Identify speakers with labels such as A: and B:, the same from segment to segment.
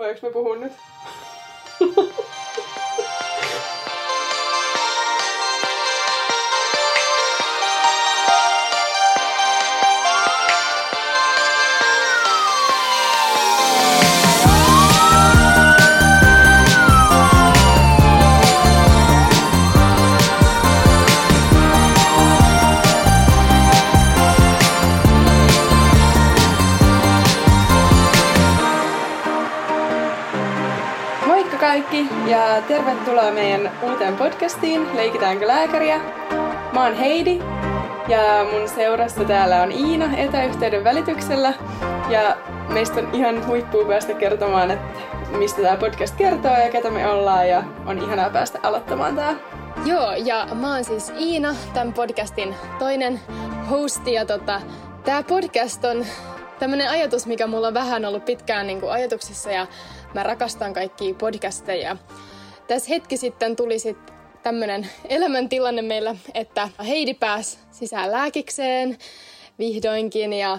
A: Voinko mä puhua nyt? Tervetuloa meidän uuteen podcastiin Leikitäänkö lääkäriä? Mä oon Heidi ja mun seurassa täällä on Iina etäyhteyden välityksellä ja meistä on ihan huippua päästä kertomaan, että mistä tämä podcast kertoo ja ketä me ollaan ja on ihanaa päästä aloittamaan tää.
B: Joo, ja mä oon siis Iina, tämän podcastin toinen hosti. Ja tota, tämä podcast on tämmöinen ajatus, mikä mulla on vähän ollut pitkään niin ajatuksissa ja mä rakastan kaikkia podcasteja. Tässä hetki sitten tuli sitten tämmöinen elämäntilanne meillä, että Heidi pääsi sisään lääkikseen vihdoinkin ja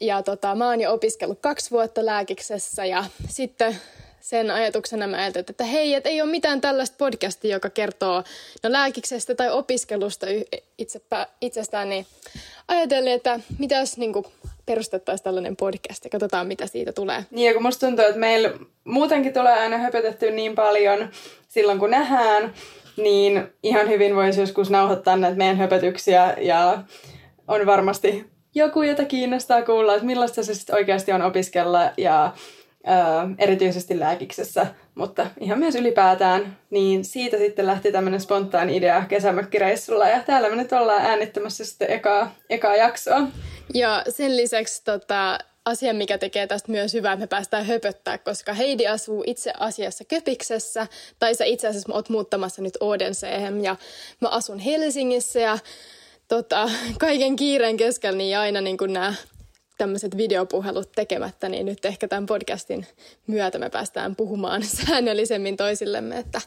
B: ja tota, mä oon jo opiskellut kaksi vuotta lääkiksessä ja sitten sen ajatuksena mä ajattelin, että hei, et ei ole mitään tällaista podcastia, joka kertoo no, lääkiksestä tai opiskelusta itsepä, itsestään, niin ajattelin, että mitä jos niin perustettaisiin tällainen podcast ja katsotaan, mitä siitä tulee.
A: Niin, ja kun musta tuntuu, että meillä muutenkin tulee aina höpötetty niin paljon silloin, kun nähdään, niin ihan hyvin voisi joskus nauhoittaa näitä meidän höpötyksiä ja on varmasti joku, jota kiinnostaa kuulla, että millaista se sitten oikeasti on opiskella ja erityisesti lääkiksessä, mutta ihan myös ylipäätään, niin siitä sitten lähti tämmöinen spontaani idea kesämökkireissulla ja täällä me nyt ollaan äänittämässä sitten ekaa, ekaa jaksoa.
B: Ja sen lisäksi tota, asia, mikä tekee tästä myös hyvää, että me päästään höpöttää, koska Heidi asuu itse asiassa Köpiksessä, tai sä itse asiassa oot muuttamassa nyt Odenseen, ja mä asun Helsingissä, ja tota, kaiken kiireen keskellä niin aina niin nämä tämmöiset videopuhelut tekemättä, niin nyt ehkä tämän podcastin myötä me päästään puhumaan säännöllisemmin toisillemme, että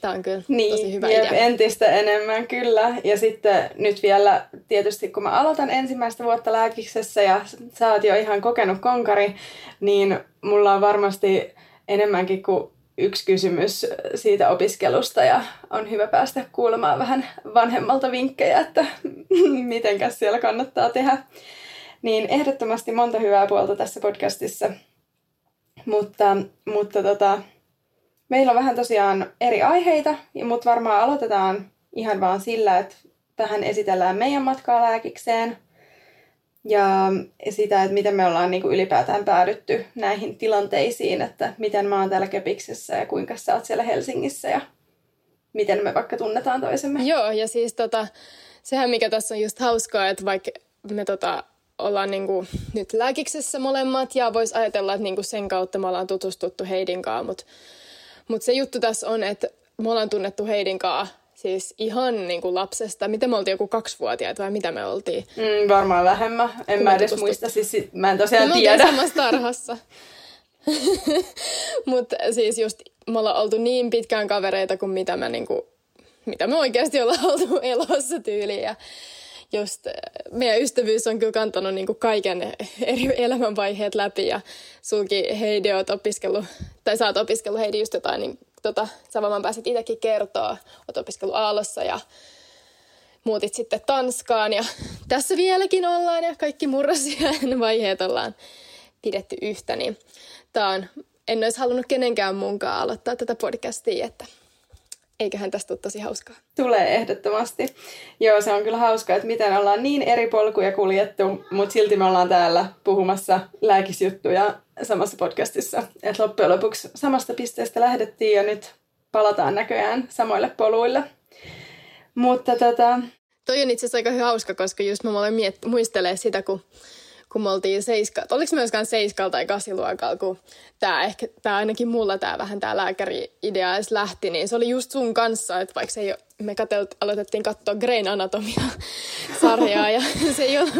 B: tämä on kyllä
A: niin,
B: tosi hyvä
A: jep,
B: idea.
A: entistä enemmän kyllä. Ja sitten nyt vielä tietysti kun mä aloitan ensimmäistä vuotta lääkiksessä ja sä oot jo ihan kokenut konkari, niin mulla on varmasti enemmänkin kuin yksi kysymys siitä opiskelusta ja on hyvä päästä kuulemaan vähän vanhemmalta vinkkejä, että mitenkäs siellä kannattaa tehdä. Niin ehdottomasti monta hyvää puolta tässä podcastissa. Mutta, mutta tota, meillä on vähän tosiaan eri aiheita, mutta varmaan aloitetaan ihan vaan sillä, että vähän esitellään meidän matkaa lääkikseen ja sitä, että miten me ollaan niin kuin ylipäätään päädytty näihin tilanteisiin, että miten mä oon täällä Köpiksessä ja kuinka sä oot siellä Helsingissä ja miten me vaikka tunnetaan toisemme.
B: Joo, ja siis tota, sehän mikä tässä on just hauskaa, että vaikka me tota, ollaan niinku nyt lääkiksessä molemmat ja vois ajatella, että niinku sen kautta me ollaan tutustuttu Heidin kanssa, mutta mut se juttu tässä on, että me ollaan tunnettu Heidin kanssa siis ihan niinku lapsesta. Miten me oltiin joku kaksivuotiaat vai mitä me oltiin?
A: Mm, varmaan vähemmän. En
B: Kun
A: mä
B: me
A: edes
B: tutustut-
A: muista, siis mä en tosiaan
B: me
A: tiedä.
B: oltiin samassa tarhassa. Mutta siis just me ollaan oltu niin pitkään kavereita kuin mitä me, niinku, mitä me oikeasti ollaan oltu elossa tyyliin. Ja just eh, meidän ystävyys on kyllä kantanut niinku kaiken eri elämänvaiheet läpi ja sulki Heidi oot opiskellut, tai sä oot opiskellut Heidi just jotain, niin tota, sä varmaan pääsit itsekin kertoa, oot opiskellut Aallossa ja muutit sitten Tanskaan ja tässä vieläkin ollaan ja kaikki murrosien vaiheet ollaan pidetty yhtä, niin tää on, en olisi halunnut kenenkään muunkaan aloittaa tätä podcastia, että eiköhän tästä tule tosi hauskaa.
A: Tulee ehdottomasti. Joo, se on kyllä hauskaa, että miten ollaan niin eri polkuja kuljettu, mutta silti me ollaan täällä puhumassa lääkisjuttuja samassa podcastissa. Että loppujen lopuksi samasta pisteestä lähdettiin ja nyt palataan näköjään samoille poluille. Mutta tota,
B: Toi on itse asiassa aika hauska, koska just mä olen miet- muistelee sitä, kun, kun me oltiin seiska, oliko myöskään seiskalla tai kasiluokalla, kun tää ehkä, tää ainakin mulla tää vähän tää lääkäri-idea edes lähti, niin se oli just sun kanssa, että vaikka se ei ole, me katelt, aloitettiin katsoa Grain Anatomia sarjaa ja se ei ole,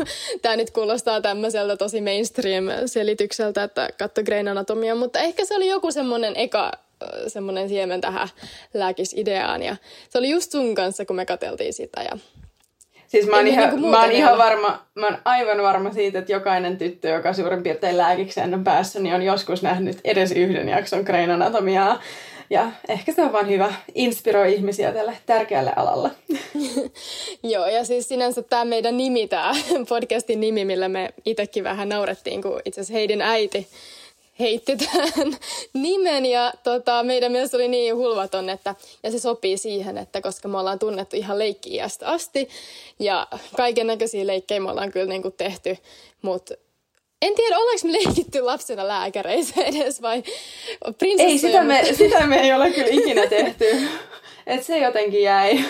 B: tää nyt kuulostaa tämmöiseltä tosi mainstream selitykseltä, että katso Grain Anatomia, mutta ehkä se oli joku semmonen eka semmoinen siemen tähän lääkisideaan ja se oli just sun kanssa, kun me katseltiin sitä ja
A: Siis mä oon, ihan, niin mä oon ihan varma, mä oon aivan varma siitä, että jokainen tyttö, joka suurin piirtein lääkikseen on päässyt, niin on joskus nähnyt edes yhden jakson Grain Anatomiaa. Ja ehkä se on vaan hyvä inspiroi ihmisiä tälle tärkeälle alalle.
B: Joo, ja siis sinänsä tämä meidän nimi, tämä podcastin nimi, millä me itsekin vähän naurettiin, kun itse asiassa Heidin äiti heitti tämän nimen ja tota, meidän mielestä oli niin hulvaton, että, ja se sopii siihen, että koska me ollaan tunnettu ihan leikki asti ja kaiken näköisiä leikkejä me ollaan kyllä niin kuin tehty, mutta en tiedä, ollaanko me leikitty lapsena lääkäreissä edes vai
A: Ei, sitä me, sitä me ei ole kyllä ikinä tehty. että se jotenkin jäi.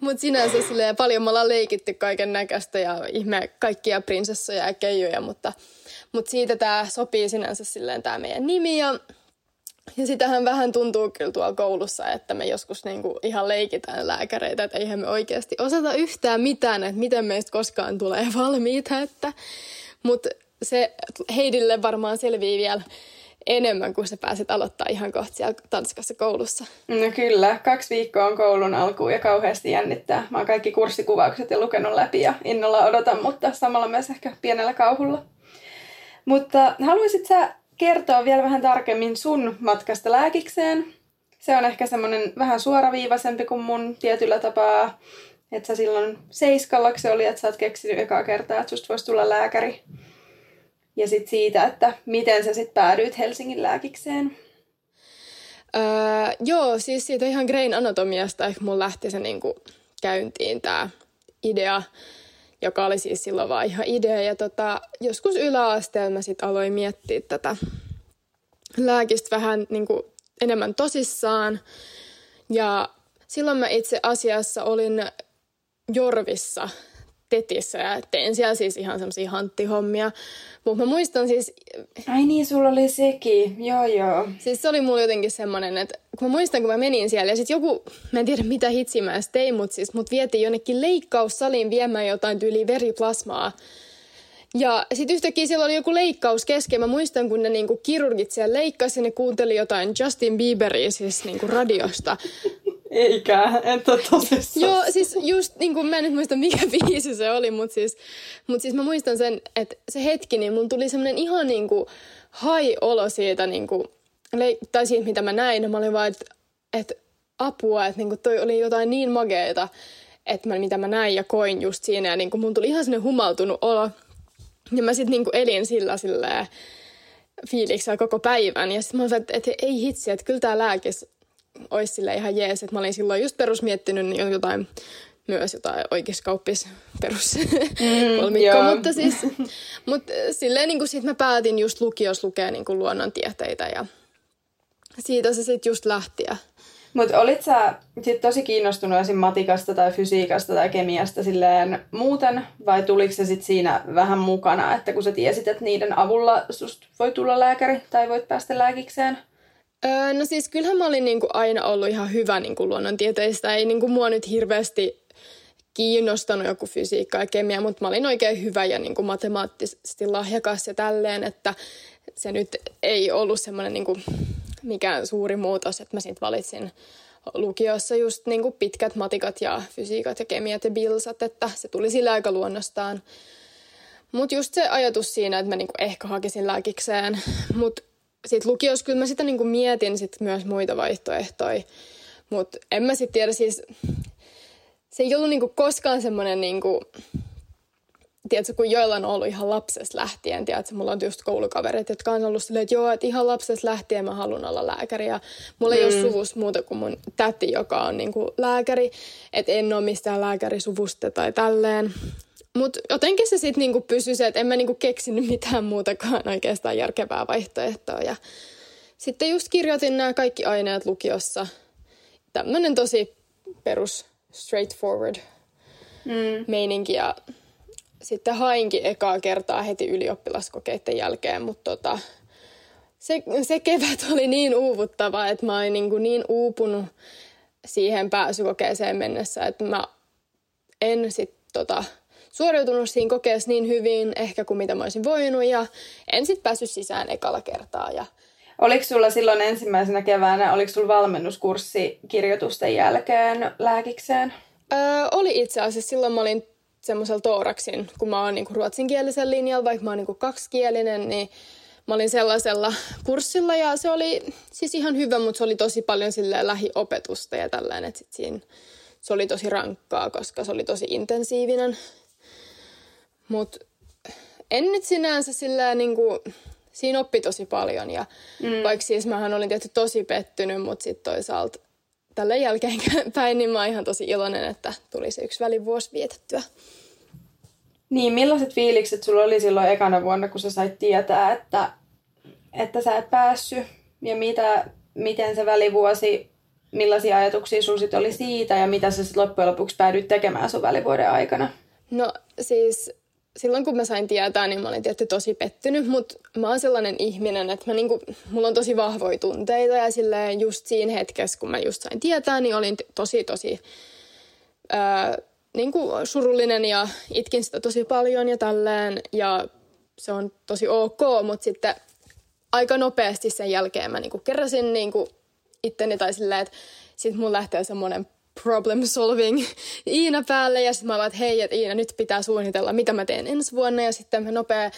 B: Mutta sinänsä silleen paljon me ollaan leikitty kaiken näköistä ja ihme kaikkia prinsessoja ja keijuja, mutta, mutta siitä tämä sopii sinänsä silleen tämä meidän nimi ja ja sitähän vähän tuntuu kyllä tuolla koulussa, että me joskus niinku ihan leikitään lääkäreitä, että eihän me oikeasti osata yhtään mitään, että miten meistä koskaan tulee valmiita. Että... Mutta se Heidille varmaan selvii vielä enemmän, kun sä pääset aloittaa ihan kohta siellä Tanskassa koulussa.
A: No kyllä, kaksi viikkoa on koulun alkuun ja kauheasti jännittää. Mä oon kaikki kurssikuvaukset ja lukenut läpi ja innolla odotan, mutta samalla myös ehkä pienellä kauhulla. Mutta haluaisit sä kertoa vielä vähän tarkemmin sun matkasta lääkikseen? Se on ehkä semmoinen vähän suoraviivaisempi kuin mun tietyllä tapaa. Että sä silloin seiskallaksi oli, että sä oot keksinyt ekaa kertaa, että susta voisi tulla lääkäri. Ja sitten siitä, että miten sä sitten päädyit Helsingin lääkikseen.
B: Öö, joo, siis siitä ihan Grain anatomiasta ehkä mun lähti se niinku käyntiin tämä idea, joka oli siis silloin vaan ihan idea. Ja tota, joskus yläasteella mä sitten aloin miettiä tätä lääkistä vähän niinku enemmän tosissaan. Ja silloin mä itse asiassa olin Jorvissa tetissä ja tein siellä siis ihan semmoisia hanttihommia. Mutta mä muistan siis...
A: Ai niin, sulla oli sekin. Joo, joo.
B: Siis se oli mulla jotenkin semmoinen, että kun mä muistan, kun mä menin siellä ja sitten joku, mä en tiedä mitä hitsiä mä edes tein, mutta siis mut vietiin jonnekin leikkaussaliin viemään jotain tyyliä veriplasmaa. Ja sitten yhtäkkiä siellä oli joku leikkaus kesken. Mä muistan, kun ne niinku kirurgit siellä leikkasi ja ne kuunteli jotain Justin Bieberia siis niinku radiosta.
A: Eikä, että tosissaan.
B: Joo, siis just niin kuin, mä en nyt muista mikä biisi se oli, mutta siis, mut siis mä muistan sen, että se hetki, niin mun tuli semmoinen ihan niin kuin hai-olo siitä, niin kuin, tai siitä mitä mä näin. Mä olin vaan, että, että apua, että niin kuin toi oli jotain niin mageeta, että mä, mitä mä näin ja koin just siinä. Ja niin kuin mun tuli ihan sinne humaltunut olo. Ja mä sitten niin elin sillä silleen, fiiliksellä koko päivän. Ja sitten mä olin, että, että ei hitsi, että kyllä tämä lääkis olisi sille ihan jees. Että mä olin silloin just perusmiettinyt niin jotain myös jotain oikeuskauppis perus mm, mutta siis mutta silleen niin kuin sit mä päätin just lukios lukea niin kuin luonnontieteitä ja siitä se sitten just lähti.
A: Mutta olit sä sit tosi kiinnostunut esim. matikasta tai fysiikasta tai kemiasta silleen muuten, vai tuliko se sit siinä vähän mukana, että kun sä tiesit, että niiden avulla susta voi tulla lääkäri tai voit päästä lääkikseen?
B: Öö, no siis kyllähän mä olin niinku aina ollut ihan hyvä niinku luonnontieteistä. Ei niinku mua nyt hirveästi kiinnostanut joku fysiikka ja kemia, mutta mä olin oikein hyvä ja niinku matemaattisesti lahjakas ja tälleen, että se nyt ei ollut semmoinen niinku mikään suuri muutos, että mä sitten valitsin lukiossa just niinku pitkät matikat ja fysiikat ja kemiat ja bilsat, että se tuli sillä aika luonnostaan. Mutta just se ajatus siinä, että mä niinku ehkä hakisin lääkikseen, mutta sitten lukiossa kyllä mä sitä niinku mietin sit myös muita vaihtoehtoja. Mutta en mä sitten tiedä siis, se ei ollut niinku koskaan semmoinen niinku, tiedätkö, kun joilla on ollut ihan lapsesta lähtien, tiedätkö, mulla on just koulukaverit, jotka on ollut silleen, että joo, että ihan lapsesta lähtien mä haluan olla lääkäri. Ja mulla ei mm. ole suvus muuta kuin mun täti, joka on niinku lääkäri, että en ole mistään lääkärisuvusta tai tälleen. Mutta jotenkin se sitten niinku pysyi se, että en mä niinku keksinyt mitään muutakaan oikeastaan järkevää vaihtoehtoa. Ja sitten just kirjoitin nämä kaikki aineet lukiossa. Tämmöinen tosi perus straightforward mm. meininki. Ja sitten hainkin ekaa kertaa heti ylioppilaskokeiden jälkeen, mutta tota, se, se kevät oli niin uuvuttava, että mä olin niin, niin uupunut siihen pääsykokeeseen mennessä, että mä en sitten tota, suoriutunut siinä kokeessa niin hyvin ehkä kuin mitä mä olisin voinut ja en sitten päässyt sisään ekalla kertaa. Ja...
A: Oliko sulla silloin ensimmäisenä keväänä, oliko sulla valmennuskurssi kirjoitusten jälkeen lääkikseen?
B: Öö, oli itse asiassa. Silloin mä olin semmoisella Tooraksin, kun mä oon niinku ruotsinkielisen linjalla, vaikka mä oon niinku kaksikielinen, niin mä olin sellaisella kurssilla ja se oli siis ihan hyvä, mutta se oli tosi paljon silleen lähiopetusta ja tällainen, että sit siinä se oli tosi rankkaa, koska se oli tosi intensiivinen. Mutta en nyt sinänsä silleen niin kuin, siinä oppi tosi paljon ja mm. vaikka siis mähän olin tietysti tosi pettynyt, mutta sitten toisaalta tällä jälkeen päin, niin mä oon ihan tosi iloinen, että tuli se yksi välivuosi vietettyä.
A: Niin, millaiset fiilikset sulla oli silloin ekana vuonna, kun sä sait tietää, että, että sä et päässyt? Ja mitä, miten se välivuosi, millaisia ajatuksia sulla sit oli siitä ja mitä sä sitten loppujen lopuksi päädyit tekemään sun välivuoden aikana?
B: No siis silloin kun mä sain tietää, niin mä olin tietty tosi pettynyt, mutta mä oon sellainen ihminen, että mä niinku, mulla on tosi vahvoja tunteita ja silleen just siinä hetkessä, kun mä just sain tietää, niin olin tosi tosi ää, niinku surullinen ja itkin sitä tosi paljon ja tälleen. Ja se on tosi ok, mutta sitten aika nopeasti sen jälkeen mä niinku keräsin niinku itteni tai silleen, että sitten mun lähtee semmoinen problem solving Iina päälle ja sitten mä aloin, että hei, että Iina, nyt pitää suunnitella, mitä mä teen ensi vuonna ja sitten mä nopea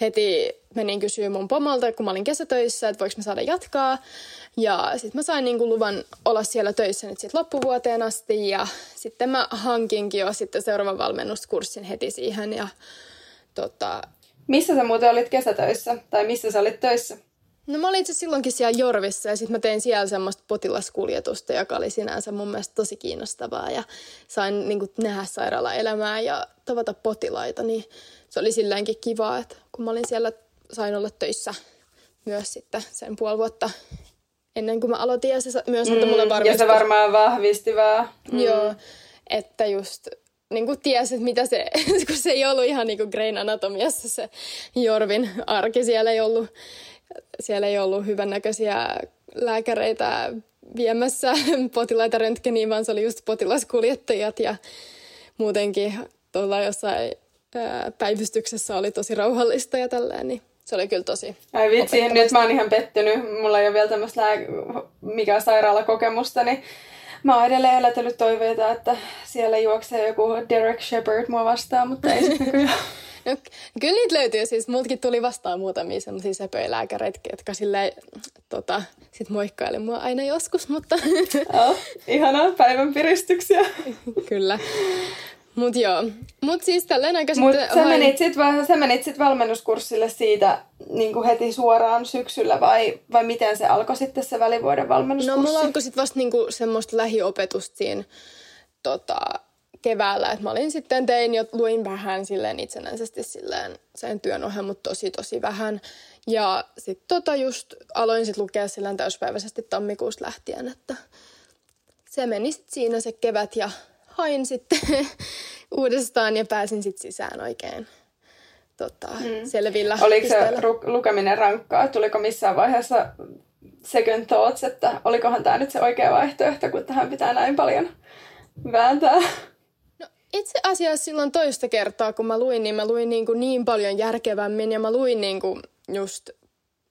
B: heti menin kysyä mun pomolta, kun mä olin kesätöissä, että voiko mä saada jatkaa. Ja sitten mä sain niinku luvan olla siellä töissä nyt sitten loppuvuoteen asti ja sitten mä hankinkin jo sitten seuraavan valmennuskurssin heti siihen ja tota...
A: Missä sä muuten olit kesätöissä? Tai missä sä olit töissä?
B: No mä olin itse silloinkin siellä Jorvissa ja sitten mä tein siellä semmoista potilaskuljetusta, joka oli sinänsä mun mielestä tosi kiinnostavaa ja sain niin kuin, nähdä sairaalaelämää ja tavata potilaita, niin se oli silleenkin kiva, että kun mä olin siellä, sain olla töissä myös sitten sen puoli vuotta ennen kuin mä aloitin ja se myös antoi mulle
A: varmistus. Mm, ja se varmaan vahvisti vaan.
B: Mm. Joo, että just niin kuin tiesi, että mitä se, kun se ei ollut ihan niin kuin Grain Anatomiassa se Jorvin arki, siellä ei ollut siellä ei ollut hyvännäköisiä lääkäreitä viemässä potilaita röntgeniin, vaan se oli just potilaskuljettajat ja muutenkin tuolla jossain päivystyksessä oli tosi rauhallista ja tälleen, niin se oli kyllä tosi
A: Ai vitsi, nyt mä oon ihan pettynyt. Mulla ei ole vielä tämmöistä lää... mikä sairaalakokemusta, niin mä oon edelleen elätellyt toiveita, että siellä juoksee joku Derek Shepard mua vastaan, mutta ei sitten kyllä.
B: No, kyllä niitä löytyy. Siis multakin tuli vastaan muutamia sellaisia sepöilääkäreitä, jotka silleen, tota, sit moikkaili mua aina joskus, mutta...
A: Oh, ihanaa, päivän piristyksiä.
B: kyllä. Mut joo. Mut siis tälleen aika
A: Mut sitten... Sä hain... menit sit, sä menit sit valmennuskurssille siitä niin kuin heti suoraan syksyllä vai, vai miten se alkoi sitten se välivuoden valmennuskurssi?
B: No mulla alkoi sitten vasta niinku semmoista lähiopetusta siinä tota, keväällä, että mä olin sitten tein jo, luin vähän silleen itsenäisesti silleen sen työn oheen, mutta tosi tosi vähän. Ja sitten tota just aloin sitten lukea silleen täyspäiväisesti tammikuusta lähtien, että se meni sitten siinä se kevät ja hain sitten uudestaan ja pääsin sitten sisään oikein tota, mm. selvillä.
A: Oliko se ru- lukeminen rankkaa? Tuliko missään vaiheessa second thoughts, että olikohan tämä nyt se oikea vaihtoehto, kun tähän pitää näin paljon vääntää?
B: Itse asiassa silloin toista kertaa, kun mä luin, niin mä luin niin, kuin niin paljon järkevämmin ja mä luin niin kuin just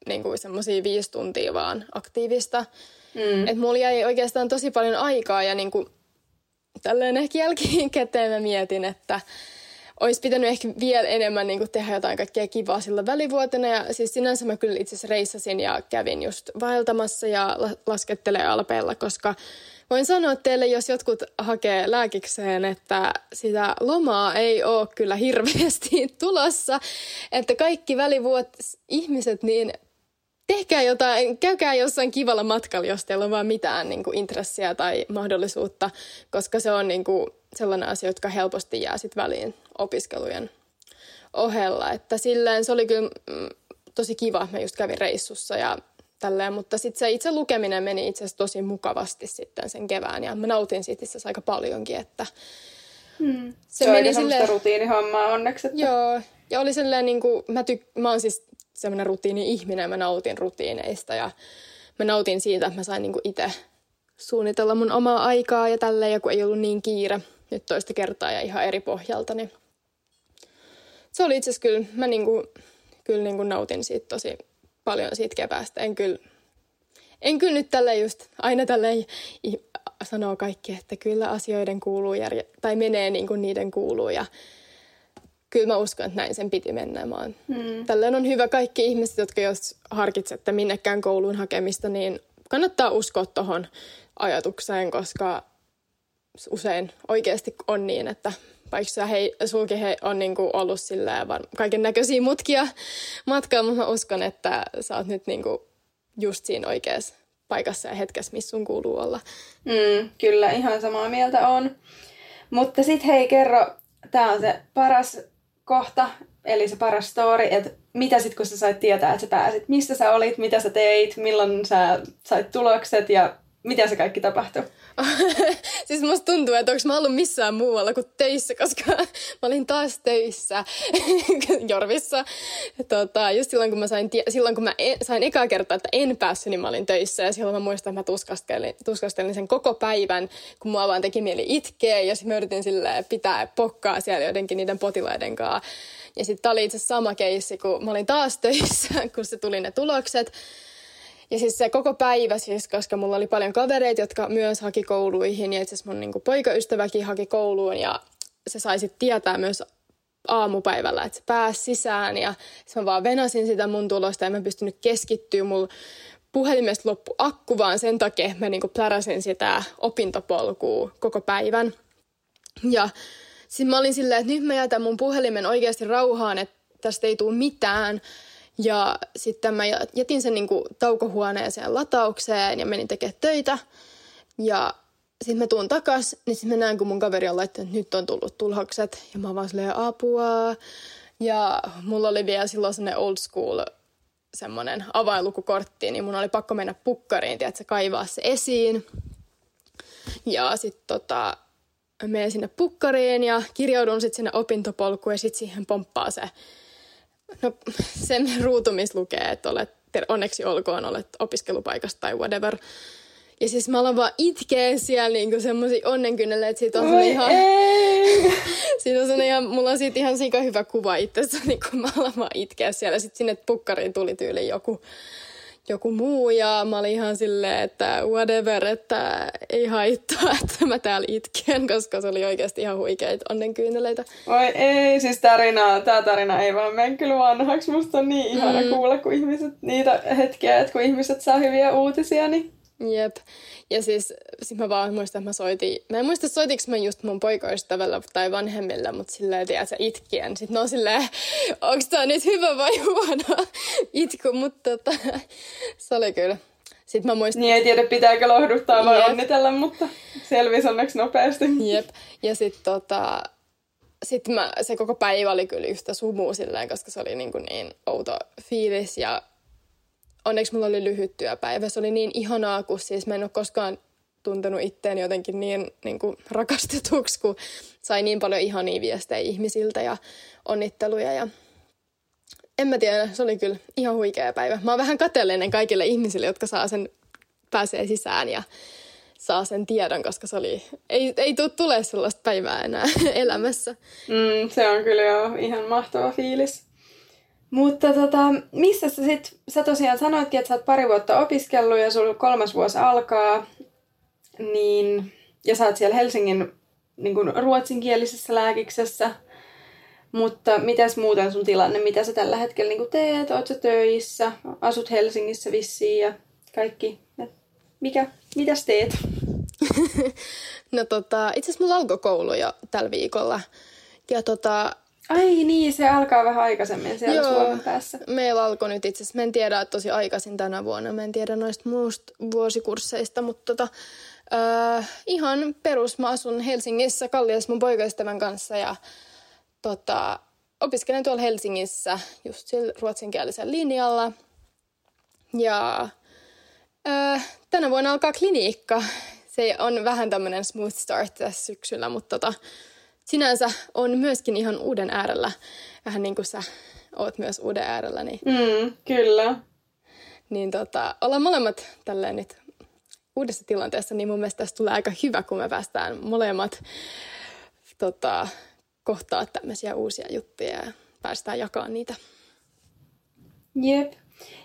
B: niin kuin semmoisia viisi tuntia vaan aktiivista. Mm. Että mulla jäi oikeastaan tosi paljon aikaa ja niin kuin, tälleen ehkä jälkikäteen mä mietin, että olisi pitänyt ehkä vielä enemmän niin kuin tehdä jotain kaikkea kivaa sillä välivuotena. Ja siis sinänsä mä kyllä itse asiassa reissasin ja kävin just vaeltamassa ja laskettelee alpeella, koska voin sanoa teille, jos jotkut hakee lääkikseen, että sitä lomaa ei ole kyllä hirveästi tulossa. Että kaikki välivuot ihmiset, niin tehkää jotain, käykää jossain kivalla matkalla, jos teillä on vaan mitään niin kuin intressiä tai mahdollisuutta, koska se on niin kuin sellainen asia, jotka helposti jää sitten väliin opiskelujen ohella. Että silleen se oli kyllä mm, tosi kiva, mä just kävin reissussa ja tälleen, mutta sitten se itse lukeminen meni itse asiassa tosi mukavasti sitten sen kevään ja mä nautin siitä itse aika paljonkin, että
A: hmm. se, se meni silleen... rutiinihommaa onneksi. Että...
B: Joo, ja oli silleen niin kuin, mä, tyk... mä oon siis semmoinen rutiini-ihminen, mä nautin rutiineista ja mä nautin siitä, että mä sain niin kuin itse suunnitella mun omaa aikaa ja tälleen, ja kun ei ollut niin kiire nyt toista kertaa ja ihan eri pohjalta, niin se oli itse asiassa kyllä, mä niin kuin, kyllä niin kuin nautin siitä tosi paljon siitä keväästä. En kyllä, en kyllä nyt tällä just aina tällä sanoo kaikki, että kyllä asioiden kuuluu järje- tai menee niin kuin niiden kuuluu ja kyllä mä uskon, että näin sen piti mennä. Mä oon. Hmm. Tällöin on hyvä kaikki ihmiset, jotka jos harkitsette minnekään kouluun hakemista, niin kannattaa uskoa tuohon ajatukseen, koska usein oikeasti on niin, että vaikka sä hei, sulki he on niinku ollut silleen kaiken näköisiä mutkia matkaa, mutta mä uskon, että sä oot nyt niinku just siinä oikeassa paikassa ja hetkessä, missä sun kuuluu olla.
A: Mm, kyllä, ihan samaa mieltä on. Mutta sit hei, kerro, tää on se paras kohta, eli se paras story, että mitä sitten kun sä sait tietää, että sä pääsit, mistä sä olit, mitä sä teit, milloin sä sait tulokset ja miten se kaikki tapahtui?
B: siis musta tuntuu, että onko mä ollut missään muualla kuin töissä, koska mä olin taas töissä Jorvissa. Tota, just silloin, kun mä sain, silloin, kun mä en, sain ekaa kertaa, että en päässyt, niin mä olin töissä. Ja silloin mä muistan, että mä tuskastelin, tuskastelin sen koko päivän, kun mua vaan teki mieli itkeä. Ja sitten mä yritin pitää pokkaa siellä jotenkin niiden potilaiden kanssa. Ja sitten oli itse sama keissi, kun mä olin taas töissä, kun se tuli ne tulokset. Ja siis se koko päivä siis, koska mulla oli paljon kavereita, jotka myös haki kouluihin ja itse asiassa mun niinku poikaystäväkin haki kouluun ja se sai sitten tietää myös aamupäivällä, että se pääsi sisään ja mä vaan venasin sitä mun tulosta ja mä pystynyt keskittyä. Mulla puhelimesta loppu akku vaan sen takia, että mä niinku pläräsin sitä opintopolkua koko päivän. Ja sitten mä olin silleen, että nyt mä jätän mun puhelimen oikeasti rauhaan, että tästä ei tule mitään. Ja sitten mä jätin sen niin kuin taukohuoneeseen lataukseen ja menin tekemään töitä. Ja sitten mä tuun takas, niin sitten mä näen, kun mun kaveri on laittanut, että nyt on tullut tulokset. Ja mä vaan silleen apua. Ja mulla oli vielä silloin sellainen old school semmoinen avainlukukortti, niin mun oli pakko mennä pukkariin, se kaivaa se esiin. Ja sitten tota, menen sinne pukkariin ja kirjaudun sitten sinne opintopolkuun ja sitten siihen pomppaa se No sen ruutumis lukee, että olet, onneksi olkoon, olet opiskelupaikasta tai whatever. Ja siis mä alan vaan itkeä siellä niinku semmosia onnenkynnelle, että siitä on Oi ihan... siitä on ihan, mulla on siitä ihan sika hyvä kuva itsessäni, kun mä alan vaan itkeä siellä. Sitten sinne pukkariin tuli tyyli joku joku muu ja mä olin ihan silleen, että whatever, että ei haittaa, että mä täällä itken, koska se oli oikeasti ihan huikeita onnenkyyneleitä.
A: Oi ei, siis tarina, tää tarina ei vaan mene kyllä vanhaksi. Musta on niin ihana mm. kuulla, kun ihmiset, niitä hetkiä, että kun ihmiset saa hyviä uutisia, niin
B: Jep. Ja siis sit mä vaan muistan, että mä soitin, mä en muista soitinko mä just mun poikaystävällä tai vanhemmilla, mutta silleen, tiedät sä, itkien. Sitten ne on silleen, onks tää nyt hyvä vai huono itku, mutta tota, se oli kyllä. Sitten mä muistan...
A: Niin ei tiedä, pitääkö lohduttaa vai Jep. onnitella, mutta selvisi onneksi nopeasti.
B: Jep. Ja sitten tota, sit mä, se koko päivä oli kyllä yhtä sumua silleen, koska se oli niin, kuin niin outo fiilis ja onneksi mulla oli lyhyt työpäivä. Se oli niin ihanaa, kun siis mä en ole koskaan tuntenut itteeni jotenkin niin, niin kuin rakastetuksi, kun sai niin paljon ihania viestejä ihmisiltä ja onnitteluja. Ja en mä tiedä, se oli kyllä ihan huikea päivä. Mä oon vähän kateellinen kaikille ihmisille, jotka saa sen, pääsee sisään ja saa sen tiedon, koska se oli, ei, ei tule tulee sellaista päivää enää elämässä.
A: Mm, se on kyllä jo ihan mahtava fiilis. Mutta tota, missä sä sit, sä tosiaan sanoitkin, että sä oot pari vuotta opiskellut ja sulla kolmas vuosi alkaa, niin, ja sä oot siellä Helsingin niin kuin ruotsinkielisessä lääkiksessä, mutta mitäs muuten sun tilanne, mitä sä tällä hetkellä niin teet, oot sä töissä, asut Helsingissä vissiin ja kaikki, mikä, mitäs teet?
B: no tota, itse asiassa mulla alkoi koulu jo tällä viikolla. Ja tota,
A: Ai niin, se alkaa vähän aikaisemmin siellä Joo, Suomen päässä.
B: meillä alkoi nyt itse asiassa, mä en tiedä, että tosi aikaisin tänä vuonna, mä en tiedä noista muista vuosikursseista, mutta tota, äh, ihan perus, mä asun Helsingissä Kalliassa mun poikaystävän kanssa ja tota, opiskelen tuolla Helsingissä just sillä ruotsinkielisellä linjalla. Ja äh, tänä vuonna alkaa kliniikka. Se on vähän tämmöinen smooth start tässä syksyllä, mutta tota, sinänsä on myöskin ihan uuden äärellä. Vähän niin kuin sä oot myös uuden äärellä. Niin,
A: mm, kyllä.
B: Niin tota, ollaan molemmat tälleen nyt uudessa tilanteessa, niin mun mielestä tästä tulee aika hyvä, kun me päästään molemmat tota, kohtaa tämmöisiä uusia juttuja ja päästään jakamaan niitä.
A: Jep.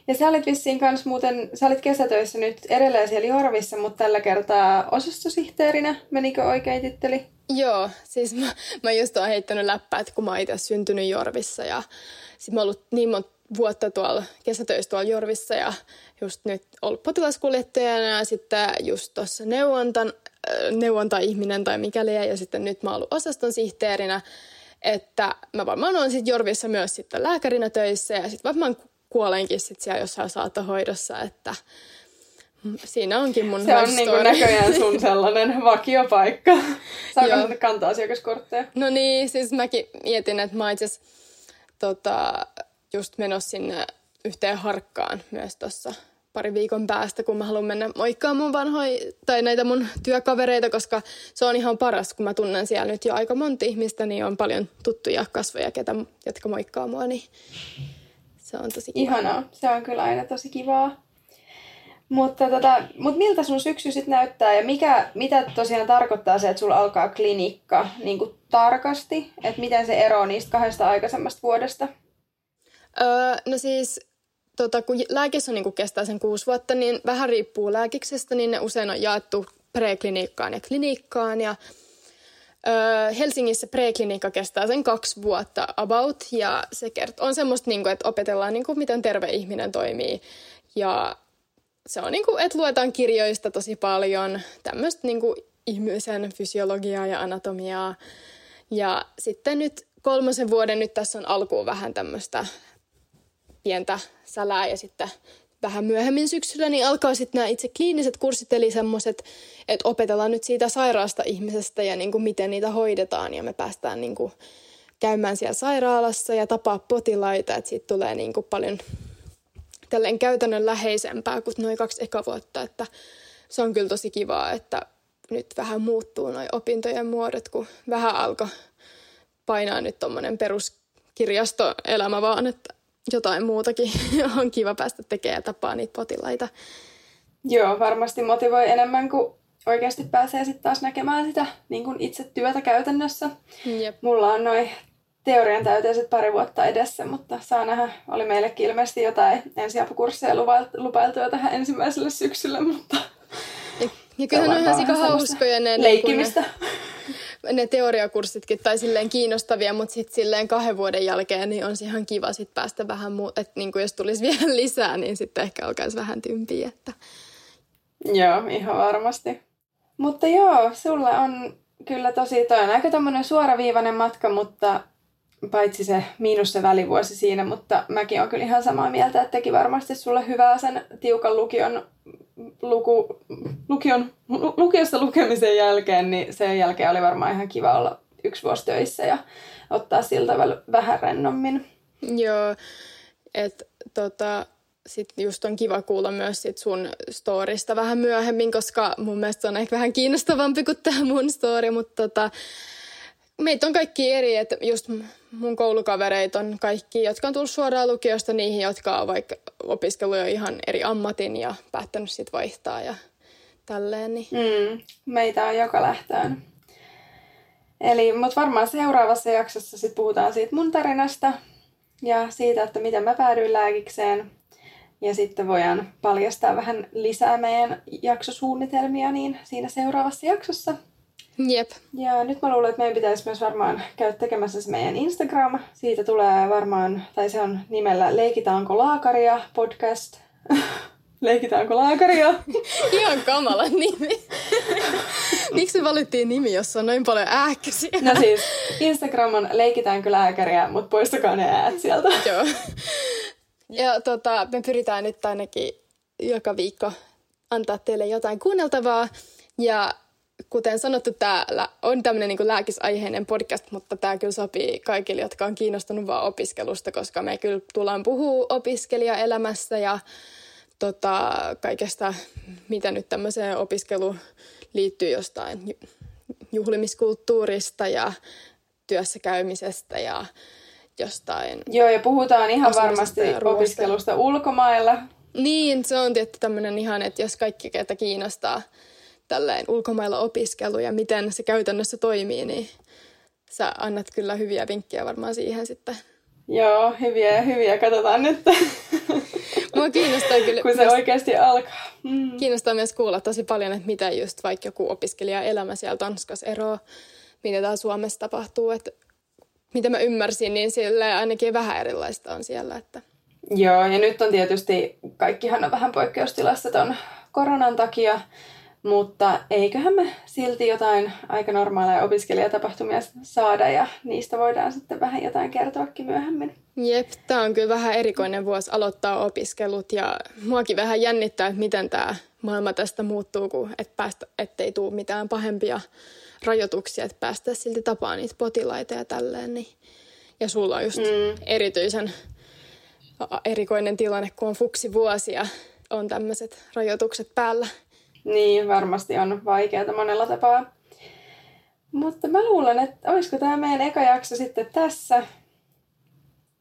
A: Ja sä olit vissiin kanssa muuten, sä olit kesätöissä nyt edelleen siellä Jorvissa, mutta tällä kertaa osastosihteerinä. Menikö oikein titteli?
B: Joo, siis mä, mä just oon heittänyt läppää, että kun mä oon itse syntynyt Jorvissa ja sit mä oon ollut niin monta vuotta tuolla kesätöissä tuolla Jorvissa ja just nyt ollut potilaskuljettajana ja sitten just tuossa neuvontan, äh, neuvonta-ihminen tai mikäli ja sitten nyt mä oon ollut osaston sihteerinä, että mä varmaan oon sitten Jorvissa myös sitten lääkärinä töissä ja sitten varmaan kuolenkin sitten siellä jossain saattohoidossa, että Siinä onkin mun
A: Se on niinku näköjään sun sellainen vakiopaikka. Saako kantaa asiakaskortteja?
B: No niin, siis mäkin mietin, että mä itse tota, just menossa sinne yhteen harkkaan myös tuossa pari viikon päästä, kun mä haluan mennä moikkaamaan mun vanhoja tai näitä mun työkavereita, koska se on ihan paras, kun mä tunnen siellä nyt jo aika monta ihmistä, niin on paljon tuttuja kasvoja, ketä, jotka moikkaa mua, niin se on tosi
A: kivaa. Ihanaa, se on kyllä aina tosi kivaa. Mutta tota, mut miltä sun syksy sitten näyttää ja mikä, mitä tosiaan tarkoittaa se, että sulla alkaa klinikka niin tarkasti? Että miten se eroaa niistä kahdesta aikaisemmasta vuodesta?
B: Öö, no siis tota, kun lääkissä on, niin kestää sen kuusi vuotta, niin vähän riippuu lääkiksestä, niin ne usein on jaettu preklinikkaan ja klinikkaan. Ja, öö, Helsingissä preklinikka kestää sen kaksi vuotta about, ja se kert- on semmoista, niin että opetellaan, niin miten terve ihminen toimii. Ja se on niin kuin, että luetaan kirjoista tosi paljon, tämmöistä niin kuin ihmisen fysiologiaa ja anatomiaa. Ja sitten nyt kolmosen vuoden nyt tässä on alkuun vähän tämmöistä pientä sälää ja sitten vähän myöhemmin syksyllä, niin alkaa sitten nämä itse kliiniset kurssit, eli semmoiset, että opetellaan nyt siitä sairaasta ihmisestä ja niin kuin miten niitä hoidetaan ja me päästään niin kuin käymään siellä sairaalassa ja tapaa potilaita, että siitä tulee niin kuin paljon tälleen käytännön läheisempää kuin noin kaksi eka vuotta, että se on kyllä tosi kivaa, että nyt vähän muuttuu noin opintojen muodot, kun vähän alkoi painaa nyt tuommoinen peruskirjastoelämä vaan, että jotain muutakin on kiva päästä tekemään ja tapaa niitä potilaita.
A: Joo, varmasti motivoi enemmän kuin oikeasti pääsee sitten taas näkemään sitä niin kuin itse työtä käytännössä.
B: Jep.
A: Mulla on noin teorian täyteiset pari vuotta edessä, mutta saa nähdä, oli meillekin ilmeisesti jotain ensiapukursseja lupailtu jo tähän ensimmäiselle syksylle, mutta...
B: Ja, ja kyllähän on ihan sika hauskoja ne,
A: leikkimistä.
B: Ne, ne teoriakurssitkin tai silleen kiinnostavia, mutta sitten silleen kahden vuoden jälkeen niin on ihan kiva sit päästä vähän muu, että niin jos tulisi vielä lisää, niin sitten ehkä alkaisi vähän tympiä, että...
A: Joo, ihan varmasti. Mutta joo, sulla on kyllä tosi, toi on aika tämmöinen suoraviivainen matka, mutta paitsi se miinus se välivuosi siinä, mutta mäkin olen kyllä ihan samaa mieltä, että teki varmasti sulle hyvää sen tiukan lukion, luku, lukion, lukiosta lukemisen jälkeen, niin sen jälkeen oli varmaan ihan kiva olla yksi vuosi töissä ja ottaa siltä vähän rennommin.
B: Joo, että tota, sitten just on kiva kuulla myös sit sun storista vähän myöhemmin, koska mun mielestä se on ehkä vähän kiinnostavampi kuin tämä mun story, mutta tota, meitä on kaikki eri, että just mun koulukavereit on kaikki, jotka on tullut suoraan lukiosta niihin, jotka on vaikka opiskellut jo ihan eri ammatin ja päättänyt sitten vaihtaa ja tälleen. Niin.
A: Mm, meitä on joka lähtöön. Eli, mutta varmaan seuraavassa jaksossa sit puhutaan siitä mun tarinasta ja siitä, että miten mä päädyin lääkikseen. Ja sitten voidaan paljastaa vähän lisää meidän jaksosuunnitelmia niin siinä seuraavassa jaksossa.
B: Jep.
A: Ja nyt mä luulen, että meidän pitäisi myös varmaan käydä tekemässä se meidän Instagram. Siitä tulee varmaan, tai se on nimellä Leikitaanko laakaria podcast. Leikitaanko laakaria?
B: Ihan kamala nimi. Miksi valittiin nimi, jossa on noin paljon ääkkösiä?
A: No siis, Instagram on Leikitäänkö lääkäriä, mutta poistakaa ne äät sieltä.
B: Joo. Ja tota, me pyritään nyt ainakin joka viikko antaa teille jotain kuunneltavaa. Ja kuten sanottu, täällä on tämmöinen niin lääkisaiheinen podcast, mutta tämä kyllä sopii kaikille, jotka on kiinnostunut vaan opiskelusta, koska me kyllä tullaan puhua opiskelijaelämässä ja tota, kaikesta, mitä nyt tämmöiseen opiskeluun liittyy jostain juhlimiskulttuurista ja työssä käymisestä ja jostain...
A: Joo, ja puhutaan ihan varmasti opiskelusta ulkomailla.
B: Niin, se on tietty tämmöinen ihan, että jos kaikki, ketä kiinnostaa tälleen ulkomailla opiskelu ja miten se käytännössä toimii, niin sä annat kyllä hyviä vinkkejä varmaan siihen sitten.
A: Joo, hyviä ja hyviä, katsotaan nyt.
B: Mua kiinnostaa kyllä.
A: Kun se myös, oikeasti alkaa.
B: Mm. Kiinnostaa myös kuulla tosi paljon, että mitä just vaikka joku opiskelijaelämä siellä Tanskassa eroaa, mitä täällä Suomessa tapahtuu. Että mitä mä ymmärsin, niin sille ainakin vähän erilaista on siellä. Että...
A: Joo, ja nyt on tietysti, kaikkihan on vähän poikkeustilassa ton koronan takia, mutta eiköhän me silti jotain aika normaaleja opiskelijatapahtumia saada ja niistä voidaan sitten vähän jotain kertoakin myöhemmin.
B: Jep, tämä on kyllä vähän erikoinen vuosi aloittaa opiskelut ja muakin vähän jännittää, että miten tämä maailma tästä muuttuu, kun et päästä, ettei tule mitään pahempia rajoituksia, että päästä silti tapaan niitä potilaita ja tälleen. Niin. Ja sulla on just mm. erityisen erikoinen tilanne, kun on fuksi vuosi ja on tämmöiset rajoitukset päällä.
A: Niin, varmasti on vaikeaa monella tapaa. Mutta mä luulen, että olisiko tämä meidän eka jakso sitten tässä.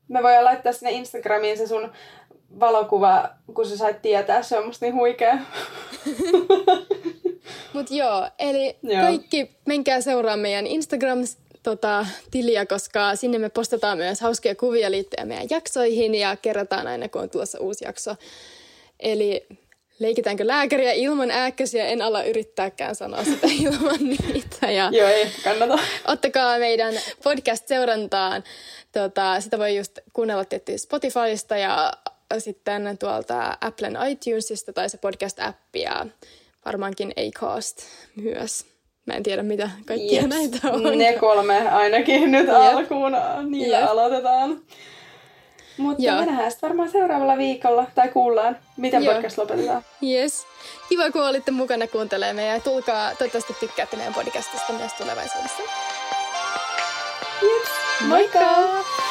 A: Me voidaan laittaa sinne Instagramiin se sun valokuva, kun sä sait tietää. Se on musta niin huikea.
B: Mut joo, eli joo. kaikki menkää seuraa meidän Instagram tota, koska sinne me postataan myös hauskoja kuvia liittyen meidän jaksoihin ja kerrotaan aina, kun on tulossa uusi jakso. Eli leikitäänkö lääkäriä ilman ääkkösiä, en ala yrittääkään sanoa sitä ilman niitä. Ja
A: Joo, ei kannata.
B: Ottakaa meidän podcast-seurantaan. Tota, sitä voi just kuunnella tietysti Spotifysta ja sitten tuolta Applen iTunesista tai se podcast-appi ja varmaankin Acast myös. Mä en tiedä, mitä kaikkia yes. näitä on.
A: Ne kolme ainakin nyt yep. alkuun, niillä yep. aloitetaan. Mutta Joo. me nähdään sitten varmaan seuraavalla viikolla, tai kuullaan, miten Joo. podcast lopetetaan.
B: Yes. Kiva, kun olitte mukana kuuntelemaan ja tulkaa, toivottavasti tykkäätte meidän podcastista myös tulevaisuudessa.
A: Yes. Moikka! Moikka!